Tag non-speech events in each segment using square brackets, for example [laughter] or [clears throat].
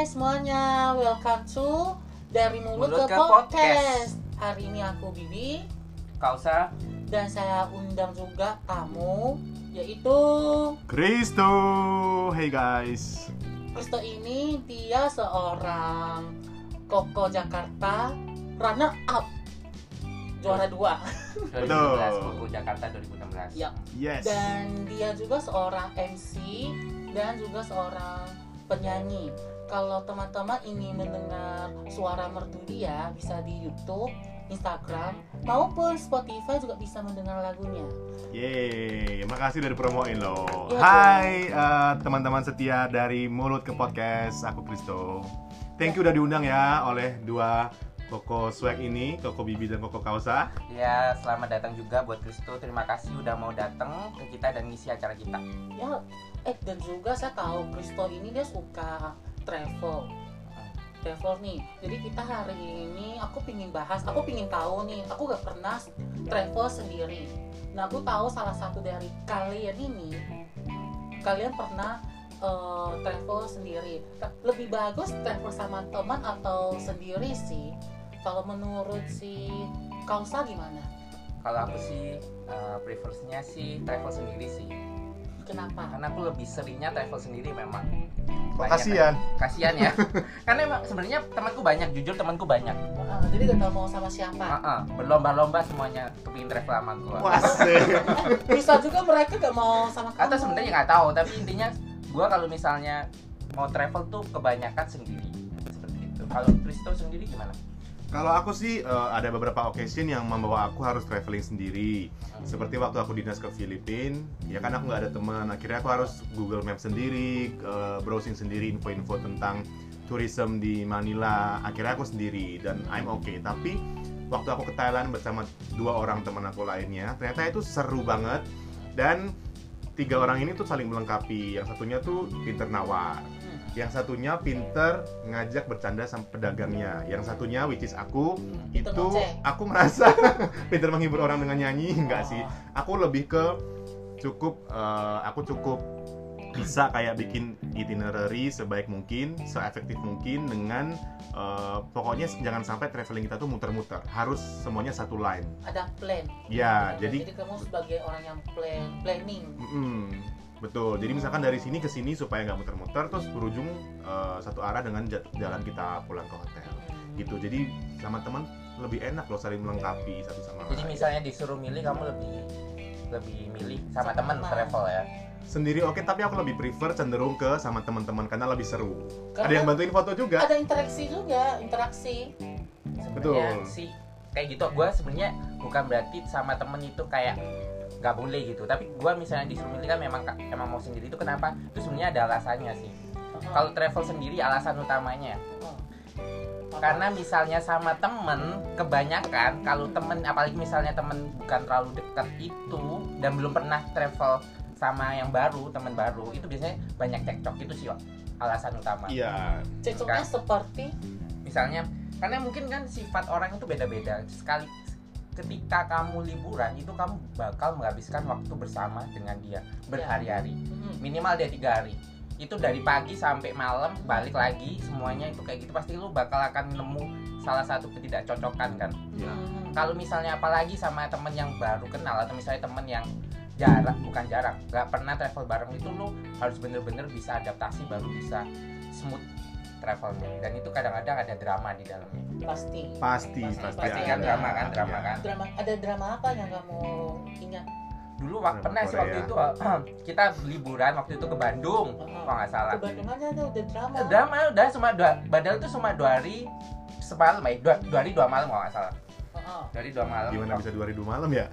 Hai semuanya, welcome to Dari Mulut, Mulut ke, ke podcast. Hari ini aku Bibi Kausa dan saya undang juga kamu yaitu Kristo, hey guys. Kristo ini dia seorang Koko Jakarta runner up juara dua 2016 [laughs] Betul. Koko Jakarta 2016 Ya. Yes. dan dia juga seorang MC dan juga seorang penyanyi. Kalau teman-teman ingin mendengar suara merdu dia bisa di YouTube, Instagram, maupun Spotify juga bisa mendengar lagunya. Yeay, makasih udah dipromoin loh. Iya, Hai eh, teman-teman setia dari Mulut ke Podcast, aku Kristo. Thank you udah diundang ya oleh dua Koko Swag ini, Koko Bibi dan Koko Kausa. Ya selamat datang juga buat Kristo Terima kasih udah mau datang ke kita dan ngisi acara kita Ya, eh dan juga saya tahu Kristo ini dia suka travel. Travel nih. Jadi kita hari ini aku pingin bahas, aku pingin tahu nih, aku gak pernah travel sendiri. Nah aku tahu salah satu dari kalian ini, kalian pernah eh, travel sendiri. Lebih bagus travel sama teman atau sendiri sih? Kalau menurut si Kausa gimana? Kalau aku sih uh, preferensinya sih travel sendiri sih Kenapa? Karena aku lebih seringnya travel sendiri memang kasihan. Kasihan ya. [laughs] Karena emang sebenarnya temanku banyak, jujur temanku banyak. Ah, jadi gak mau sama siapa. Heeh, Berlomba-lomba semuanya kepingin travel sama gua. [laughs] Bisa juga mereka gak mau sama kamu. atau sebenarnya nggak tahu tapi intinya gua kalau misalnya mau travel tuh kebanyakan sendiri. Seperti itu. Kalau Kristo sendiri gimana Kalau aku sih eh, ada beberapa occasion yang membawa aku harus traveling sendiri. Seperti waktu aku dinas ke Filipina, ya kan aku nggak ada teman. Akhirnya aku harus Google Map sendiri, eh, browsing sendiri info-info tentang tourism di Manila. Akhirnya aku sendiri dan I'm okay. Tapi waktu aku ke Thailand bersama dua orang teman aku lainnya, ternyata itu seru banget dan tiga orang ini tuh saling melengkapi. Yang satunya tuh pinter nawar. Yang satunya pinter ngajak bercanda sama pedagangnya. Yang satunya which is aku Pinter itu aku merasa [laughs] pinter menghibur orang dengan nyanyi. Enggak sih. Oh. aku lebih ke cukup eh, aku cukup bisa kayak bikin itinerary sebaik mungkin seefektif mungkin dengan eh, pokoknya jangan sampai traveling kita tuh muter-muter. Harus semuanya satu line. Ada plan. Ya jadi jadi kamu sebagai orang yang plan planning. Mm-mm, betul. Jadi misalkan dari sini ke sini supaya nggak muter-muter, terus berujung eh, satu arah dengan ja- jalan kita pulang ke hotel. Gitu. Jadi sama teman lebih enak loh saling melengkapi satu sama jadi lain. misalnya disuruh milih kamu lebih lebih milih sama Sama teman travel ya Sendiri oke, tapi aku lebih prefer cenderung ke sama teman-teman karena lebih seru. Karena Ada yang bantuin foto juga. ada interaksi juga interaksi sebenarnya Betul. sih kayak gitu gue sebenarnya bukan berarti sama temen itu kayak nggak boleh gitu. Tapi gue misalnya disuruh milih kan memang emang mau sendiri itu kenapa? Itu sebenarnya ada alasannya sih. Kalau travel sendiri alasan utamanya Oh. karena misalnya sama temen kebanyakan kalau temen apalagi misalnya temen bukan terlalu dekat itu dan belum pernah travel sama yang baru temen baru itu biasanya banyak cekcok itu sih Wak, alasan utama. Iya. cecoknya Kan. seperti? Misalnya karena mungkin kan sifat orang itu beda-beda. Sekali ketika kamu liburan itu kamu bakal menghabiskan waktu bersama dengan dia berhari-hari. Hmm, minimal dia tiga hari. Itu dari pagi sampai malam balik lagi semuanya itu kayak gitu pasti lu bakal akan nemu salah satu ketidakcocokan kan? Ya. kalau misalnya apalagi sama temen yang baru kenal atau misalnya temen yang jarang bukan jarang nggak pernah travel bareng itu lu harus bener-bener bisa adaptasi baru bisa smooth travelnya. Dan itu kadang-kadang ada drama di dalamnya. Pasti. Pasti, Pasti, pasti, pasti ada. kan drama kan drama kan. Drama ada drama apa yang kamu ingat? Dulu waktu Drama pernah sih waktu itu [clears throat] kita liburan waktu itu ke Bandung kalau nggak salah. Ke Bandung aja tuh udah drama. Eh, drama udah cuma dua badal itu cuma dua hari semalam ya dua, dua hari dua malam kalau nggak salah. Oh, dua hari dua malam. Gimana bisa dua hari dua malam ya?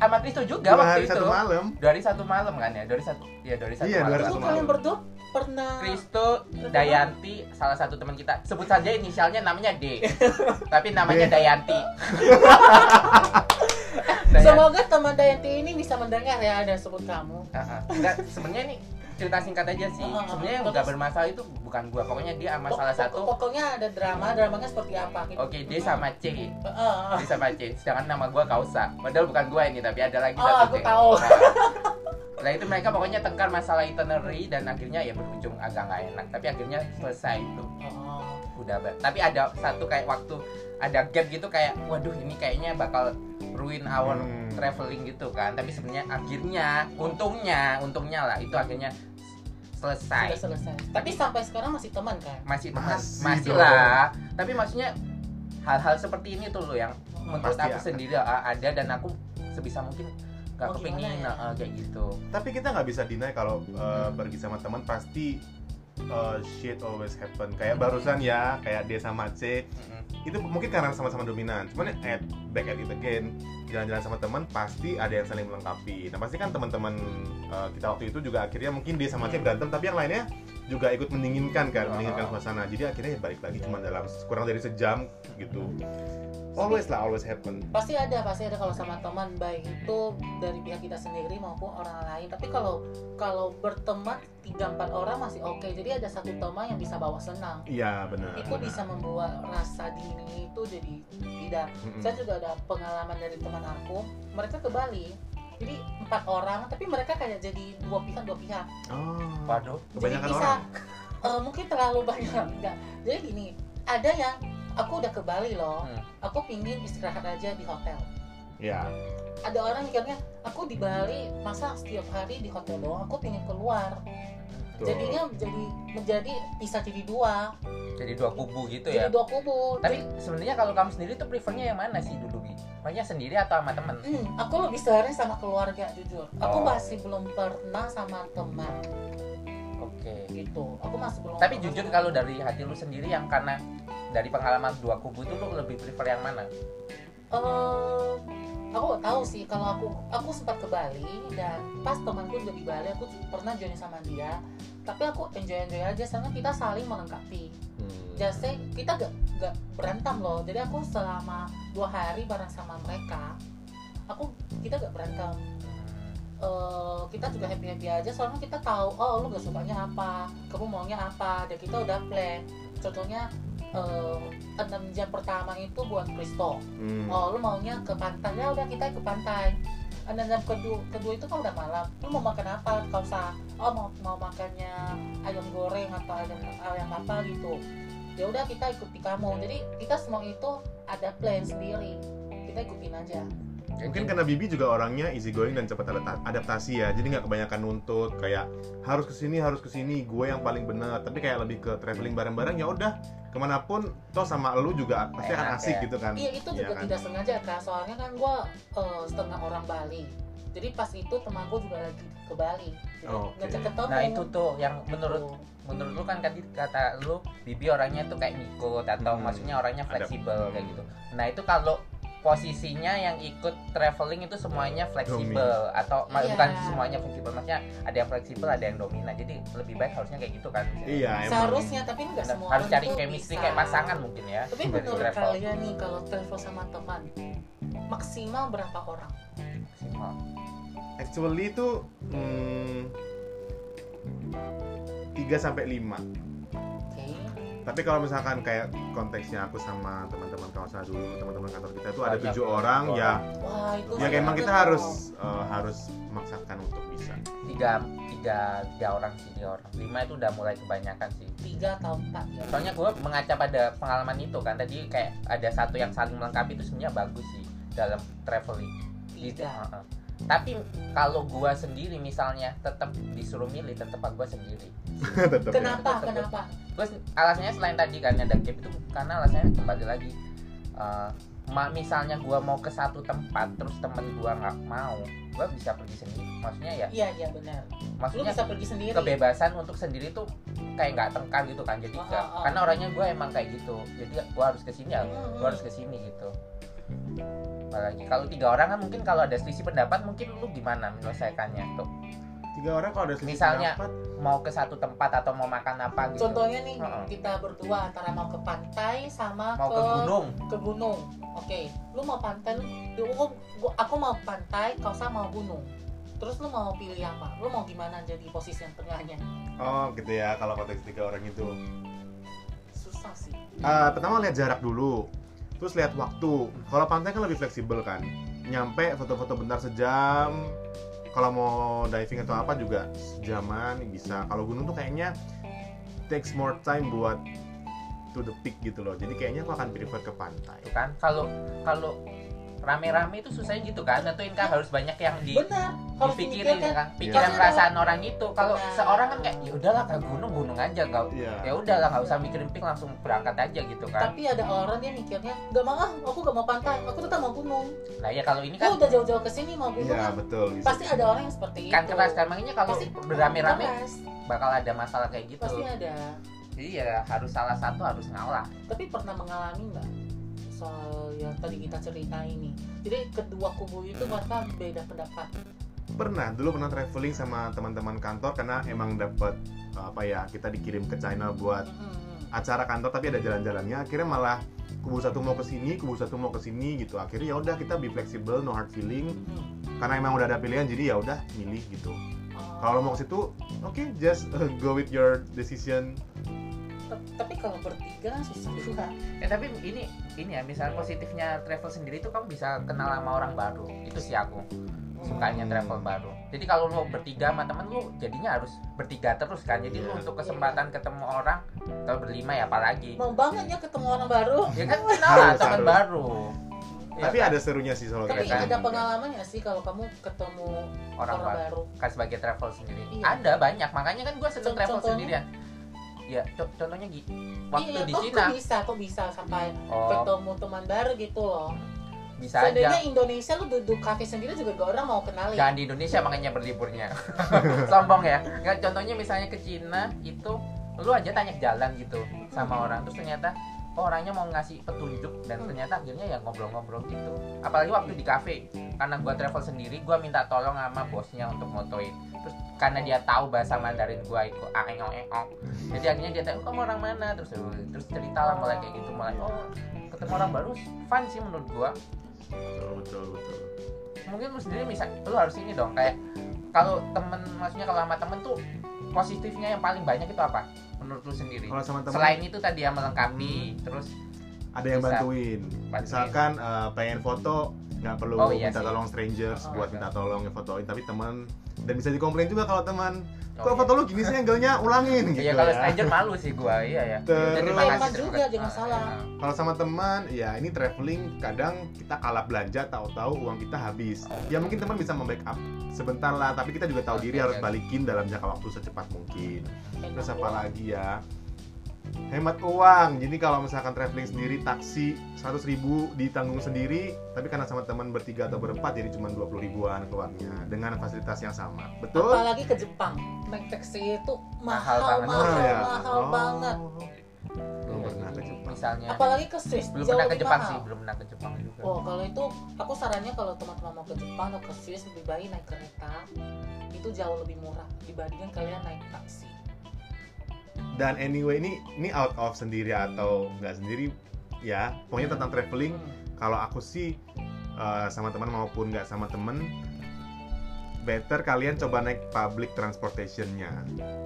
sama Kristo juga Dua waktu hari itu. satu malam. dua hari satu malam kan ya dua hari satu ya dua hari satu Iya, dua malam hari Dulu satu kalian malam. berdua pernah Kristo Dayanti salah satu teman kita sebut saja inisialnya namanya D [laughs] tapi namanya D. Dayanti [laughs] Dayanti. Semoga teman Dayanti ini bisa mendengar ya ada sebut kamu. Ah, ah. Enggak, sebenarnya nih cerita singkat aja sih ah. sebenarnya yang nggak bermasalah itu bukan gua pokoknya dia sama Pok- salah satu Pokoknya ada drama, dramanya seperti apa gitu. oke dia sama C Heeh. dia sama C sedangkan nama gua Kausa padahal bukan gua ini tapi ada lagi Oh, satu aku C tahu. [laughs] Nah, itu mereka pokoknya tengkar masalah itinerary dan akhirnya ya berujung agak nggak enak. Tapi akhirnya selesai itu Oh, udah ba- tapi ada satu kayak waktu ada gap gitu kayak waduh ini kayaknya bakal ruin our Hmm. traveling gitu kan tapi sebenarnya akhirnya untungnya untungnya lah itu akhirnya selesai sudah selesai. Tapi sampai sekarang masih teman kan? masih Masih masih dong. lah tapi maksudnya hal-hal seperti ini tuh loh yang menurut Pasti aku ada. sendiri ah, ada dan aku sebisa mungkin gak Oh, kepingin ya? ah, kayak gitu. Tapi kita nggak bisa deny kalau uh, pergi sama teman pasti uh, shit always happen. Kayak barusan ya kayak D sama C. Mm-mm. itu mungkin karena sama-sama dominan. Cuman at back at it again. Jalan-jalan sama teman pasti ada yang saling melengkapi. Nah pasti kan teman-teman uh, kita waktu itu juga akhirnya mungkin dia sama C berantem tapi yang lainnya juga ikut mendinginkan kan mendinginkan suasana jadi akhirnya ya balik lagi cuma dalam kurang dari sejam gitu always lah always happen Pasti ada, pasti ada kalau sama teman baik itu dari pihak kita sendiri maupun orang lain. Tapi kalau kalau berteman tiga empat orang masih oke. Jadi ada satu teman yang bisa bawa senang. iya benar Itu benar. bisa membuat rasa dingin itu jadi tidak. Mm-mm. Saya juga ada pengalaman dari teman aku. Mereka ke Bali. Jadi empat orang, tapi mereka kayak jadi dua pihak dua pihak. oh. Waduh kebanyakan jadi bisa orang. eh, mungkin terlalu banyak enggak. Jadi gini ada yang aku udah ke Bali loh Hmm. aku pingin istirahat aja di hotel. Ya ada orang mikirnya aku di Bali masa setiap hari di hotel doang aku pingin keluar. Tuh. jadinya jadi menjadi bisa jadi dua. Jadi dua kubu gitu jadi ya dua kubu. Tapi sebenarnya kalau kamu sendiri tuh prefernya yang mana sih dulu Maksudnya sendiri atau sama temen? Hmm, aku lebih sering sama keluarga jujur. Aku Oh. masih belum pernah sama teman. Oke. Gitu aku masih belum tapi jujur sama- kalau dari hati lu sendiri yang karena dari pengalaman dua kubu itu lu lebih prefer yang mana? Eh, aku tahu sih. Kalau aku aku sempat ke Bali dan pas temanku juga di Bali aku pernah join sama dia. Tapi aku enjoy enjoy aja karena kita saling melengkapi. Hmm. Jadi kita gak gak berantem loh. Jadi aku selama dua hari bareng sama mereka aku kita gak berantem. Eh, kita juga happy happy aja soalnya kita tahu oh lu gak sukanya apa kamu maunya apa dan kita udah plan. Contohnya eh, enam jam pertama itu buat Kristo Hmm. oh lu maunya ke pantai ya udah kita ke pantai. Dan jam kedua kedua itu kan udah malam. Lu mau makan apa? Kau usah oh mau mau makannya ayam goreng atau ayam ayam apa gitu ya udah kita ikuti kamu jadi kita semua itu ada plan sendiri kita ikutin aja Mungkin karena Bibi juga orangnya easy going dan cepat adapta- adaptasi ya, jadi nggak kebanyakan nuntut kayak harus ke sini harus ke sini, gue yang paling benar. Tapi kayak lebih ke traveling bareng-bareng ya udah ke mana pun, toh sama lu juga pasti akan Enak asik ya. gitu kan. iya itu juga Iya kan? tidak sengaja kak soalnya kan gua eh, setengah orang Bali jadi pas itu teman gua juga lagi ke Bali jadi Oh, ngajak ketemu nah itu tuh yang menurut Tuh. menurut lu kan tadi kata lu Bibi orangnya tuh kayak ngikut atau Hmm. maksudnya orangnya fleksibel kayak gitu nah itu kalau posisinya yang ikut traveling itu semuanya fleksibel atau Iya. bukan semuanya fleksibel maksudnya ada yang fleksibel ada yang dominan jadi lebih baik harusnya kayak gitu kan Iya, emang. seharusnya tapi nggak Nah, semua harus cari chemistry bisa. kayak pasangan mungkin ya Tapi menurut travel. kalian nih kalau travel sama teman maksimal berapa orang? Maksimal. Actually itu hmm, 3 sampai 5. Oke. Tapi kalau misalkan kayak konteksnya aku sama teman-teman kawasan dulu, teman-teman kantor kita itu ada tujuh ya, orang ya. Wah itu. Ya emang kita harus eh, harus memaksakan untuk bisa. tiga tiga tiga orang sih tiga orang lima itu udah mulai kebanyakan sih tiga atau empat ya. soalnya gue mengaca pada pengalaman itu kan tadi kayak ada satu yang saling melengkapi itu sebenarnya bagus sih dalam traveling Gitu, Tiga. heeh. tapi kalau gua sendiri misalnya tetap disuruh milih tetap gua sendiri [laughs] Tetep ya. Kenapa? Tetep. Kenapa? terus alasannya selain tadi kan ada gap itu karena alasannya kembali lagi eh, ma- misalnya gua mau ke satu tempat terus temen gua nggak mau gua bisa pergi sendiri maksudnya ya Iya iya benar. Lu maksudnya bisa pergi sendiri. kebebasan untuk sendiri tuh kayak nggak tengkar gitu kan jadi Oh, oh, oh. karena orangnya gue emang kayak gitu jadi gue harus ke sini ya Hmm, gue harus ke sini gitu apalagi kalau tiga orang kan mungkin kalau ada selisih pendapat mungkin lu gimana menyelesaikannya tuh Tiga orang kalau ada selisih Misalnya, pendapat, mau ke satu tempat atau mau makan apa gitu Contohnya nih Heeh. kita berdua antara mau ke pantai sama mau ke gunung ke gunung. Oke, lu mau pantai, lu, lu- gua- aku mau pantai, kau sama mau gunung. Terus lu mau pilih apa? Lu mau gimana jadi posisi yang tengahnya? oh gitu ya kalau konteks tiga orang itu. Susah sih. Eh, pertama lihat jarak dulu, terus lihat waktu. Kalau pantai kan lebih fleksibel kan, nyampe foto-foto bentar sejam, kalau mau diving atau apa juga sejaman bisa. Kalau gunung tuh kayaknya takes more time buat to the peak gitu loh. Jadi kayaknya aku akan prefer ke pantai. Kan kalau kalau rame-rame itu susahnya gitu kan tentuin kan harus banyak yang di benar harus dipikirin dimikirkan. kan pikiran Iya. perasaan orang itu kalau seorang kan kayak ya udahlah ke gunung gunung aja nggak Iya. ya udahlah nggak usah mikirin pink langsung berangkat aja gitu kan tapi ada orang dia mikirnya nggak mau ah aku gak mau pantai aku tetap mau gunung nah ya kalau ini aku kan udah jauh-jauh ke sini mau gunung Iya ah. betul bisa. pasti ada orang yang seperti itu kan keras kan makanya kalau keras. bakal ada masalah kayak gitu pasti ada jadi ya harus salah satu harus ngalah tapi pernah mengalami nggak soal yang tadi kita cerita ini. Jadi kedua kubu itu mereka beda pendapat. Pernah dulu pernah traveling sama teman-teman kantor karena emang dapat apa ya kita dikirim ke China buat Mm-mm. acara kantor tapi ada jalan-jalannya. Akhirnya malah kubu satu mau ke sini kubu satu mau ke sini gitu. Akhirnya ya udah kita be flexible no hard feeling. Mm. karena emang udah ada pilihan jadi ya udah milih gitu. Oh. kalau mau ke situ oke just uh, go with your decision tapi kalau bertiga kan susah. Juga [laughs] ya tapi ini ini ya misalnya positifnya travel sendiri itu kamu bisa kenal sama orang baru. Itu sih aku sukanya Hmm. travel baru. Jadi kalau lu bertiga sama temen lu jadinya harus bertiga terus kan. Jadi lu Iya. untuk kesempatan ketemu orang kalau berlima ya apalagi. Mau banget ya ketemu orang baru. Ya kan kenal lah teman baru. Ya tapi kan? ada serunya sih solo tapi traveling ada pengalaman nggak sih kalau kamu ketemu orang, orang, baru baru? Kan sebagai travel sendiri. Iya. ada banyak. Makanya kan gue seneng travel contohnya? sendirian ya co- contohnya Gi waktu iya, di kok, Cina. kok bisa kok bisa sampai oh. ketemu teman baru gitu loh. Bisa seandainya aja Indonesia lu duduk kafe sendiri juga gak orang mau kenalin. Jangan di Indonesia makanya berliburnya. [laughs] Sombong ya. Nggak contohnya misalnya ke Cina itu lu aja tanya jalan gitu sama orang terus ternyata oh, orangnya mau ngasih petunjuk dan ternyata akhirnya ya ngobrol-ngobrol gitu. Apalagi waktu di kafe karena gua travel sendiri gua minta tolong sama bosnya untuk motoin. Terus karena dia tahu bahasa Mandarin gua itu aengong engong jadi akhirnya dia tanya oh, kamu orang mana? Terus terus cerita lah mulai kayak gitu mulai oh ketemu orang baru. Fun sih menurut gua. Betul betul betul. Mungkin lu sendiri bisa lu harus ini dong kayak kalau temen maksudnya kalau sama temen tuh positifnya yang paling banyak itu apa menurut lu sendiri? Kalau sama teman selain itu tadi yang melengkapi terus ada yang bantuin. Bantuin. misalkan uh, pengen foto nggak perlu Oh, iya minta sih. tolong strangers Oh, buat minta tolong ngefotoin tapi teman dan bisa dikomplain juga kalau teman kok iya. foto lu gini sih angle-nya ulangin gitu Iya kalau ya stranger malu sih gua iya ya. Terus- kasih, juga, terima kasih. jangan Ah, salah. ah. kalau sama teman ya ini traveling kadang kita kalah belanja tahu-tahu uang kita habis ya mungkin teman bisa membackup sebentar lah tapi kita juga tahu diri harus balikin dalam jangka waktu secepat mungkin terus apa lagi ya hemat uang jadi kalau misalkan traveling sendiri taksi 100.000 ribu ditanggung sendiri tapi karena sama teman bertiga atau berempat jadi cuma 20 ribuan keluarnya dengan fasilitas yang sama betul apalagi ke Jepang naik taksi itu Mahal mahal banget. mahal Mahal ya? mahal Oh. banget belum pernah ke Jepang Misalnya apalagi ke Swiss belum jauh pernah ke Jepang mahal. sih, belum pernah ke Jepang juga. Oh kalau itu aku sarannya kalau teman-teman mau ke Jepang atau ke Swiss lebih baik naik kereta itu jauh lebih murah dibandingkan kalian naik taksi. Dan anyway ini ini out of sendiri atau nggak sendiri ya pokoknya tentang traveling Hmm. kalau aku sih eh, sama teman maupun nggak sama temen better kalian coba naik public transportationnya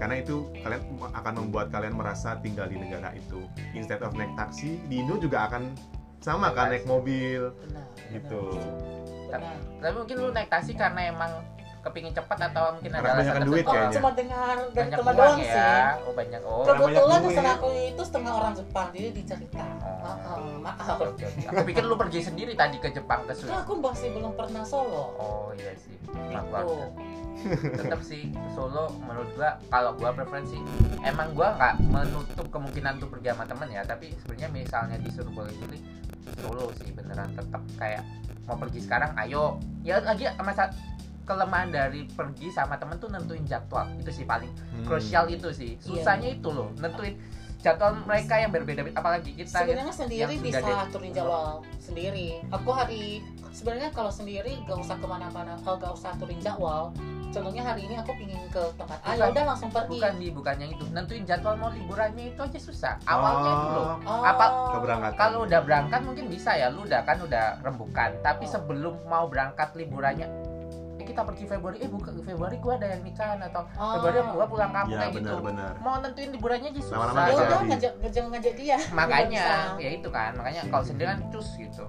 karena itu kalian akan membuat kalian merasa tinggal di negara itu instead of naik taksi di Indo juga akan sama kan naik mobil Benar. gitu Benar. Tapi mungkin lu naik taksi karena emang kepingin cepat atau mungkin Karena ada alasan duit kayaknya. cuma dengar dari banyak teman doang ya. sih. Oh banyak oh. Kebetulan teman aku itu setengah orang Jepang, jadi dicerita. Oh. Maaf. Oke, oke, oke. Aku pikir lu pergi sendiri tadi ke Jepang ke Swiss. Nah, aku masih belum pernah solo. Oh iya sih. Maaf Gitu. banget. Tetap sih Solo menurut gua kalau gua preferensi emang gua nggak menutup kemungkinan untuk pergi sama temen ya, tapi sebenarnya misalnya disuruh boleh pilih Solo sih beneran tetap kayak mau pergi sekarang ayo. Ya lagi masa kelemahan dari pergi sama temen tuh nentuin jadwal itu sih paling Hmm. krusial itu sih susahnya itu loh nentuin jadwal mereka yang berbeda apalagi kita Sebenarnya sendiri yang bisa aturin jadwal sendiri. Aku hari sebenarnya kalau sendiri gak usah ke mana-mana, kalau gak usah aturin jadwal. Contohnya hari ini aku pingin ke tempat A, ya Bukan. udah langsung pergi. bukan di bukannya itu nentuin jadwal mau liburannya itu aja susah awalnya itu loh Oh. apa- kalau udah berangkat mungkin bisa ya lu udah kan udah rembukan tapi Oh. sebelum mau berangkat liburannya eh, kita pergi Februari eh bukan Februari gua ada yang nikahan atau Oh. Februari gua pulang kampung ya kayak gitu. benar-benar. Mau nentuin liburannya aja susah. Lama-lama ya nggak udah ngajak ngajak ngajak dia. makanya ya itu kan makanya kalau sendirian cus gitu.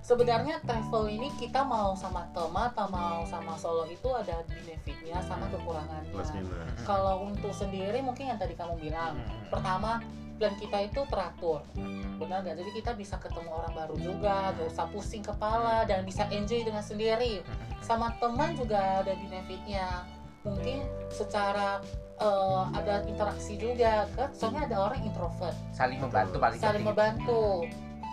Sebenarnya travel ini kita mau sama teman atau mau sama solo itu ada benefitnya sama kekurangannya. Plus minus kalau untuk sendiri mungkin yang tadi kamu bilang. Pertama plan kita itu teratur. Benar nggak? Jadi kita bisa ketemu orang baru juga gak usah pusing kepala dan bisa enjoy dengan sendiri. Sama teman juga ada benefitnya. Mungkin secara eh, ada interaksi juga kan soalnya ada orang introvert. Saling membantu paling saling penting. membantu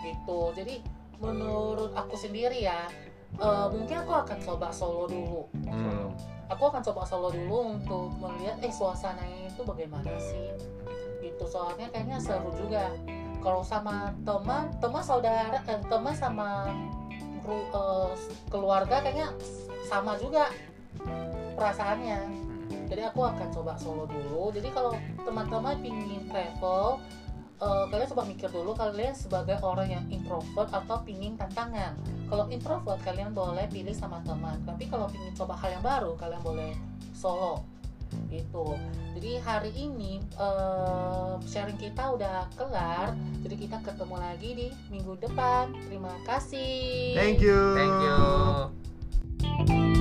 gitu. Jadi menurut aku sendiri ya eh, mungkin aku akan coba solo dulu. Hmm. aku akan coba solo dulu untuk melihat eh suasananya itu bagaimana sih gitu. Soalnya kayaknya seru juga. Kalau sama teman teman saudara eh, teman sama eh, keluarga kayaknya sama juga perasaannya. Jadi aku akan coba solo dulu. Jadi kalau teman-teman pingin travel eh, kalian coba mikir dulu kalian sebagai orang yang introvert atau pingin tantangan. Kalau introvert kalian boleh pilih sama teman. Tapi kalau pingin coba hal yang baru kalian boleh solo gitu. Jadi hari ini uh, sharing kita udah kelar jadi kita ketemu lagi di minggu depan. Terima kasih. Thank you. Thank you.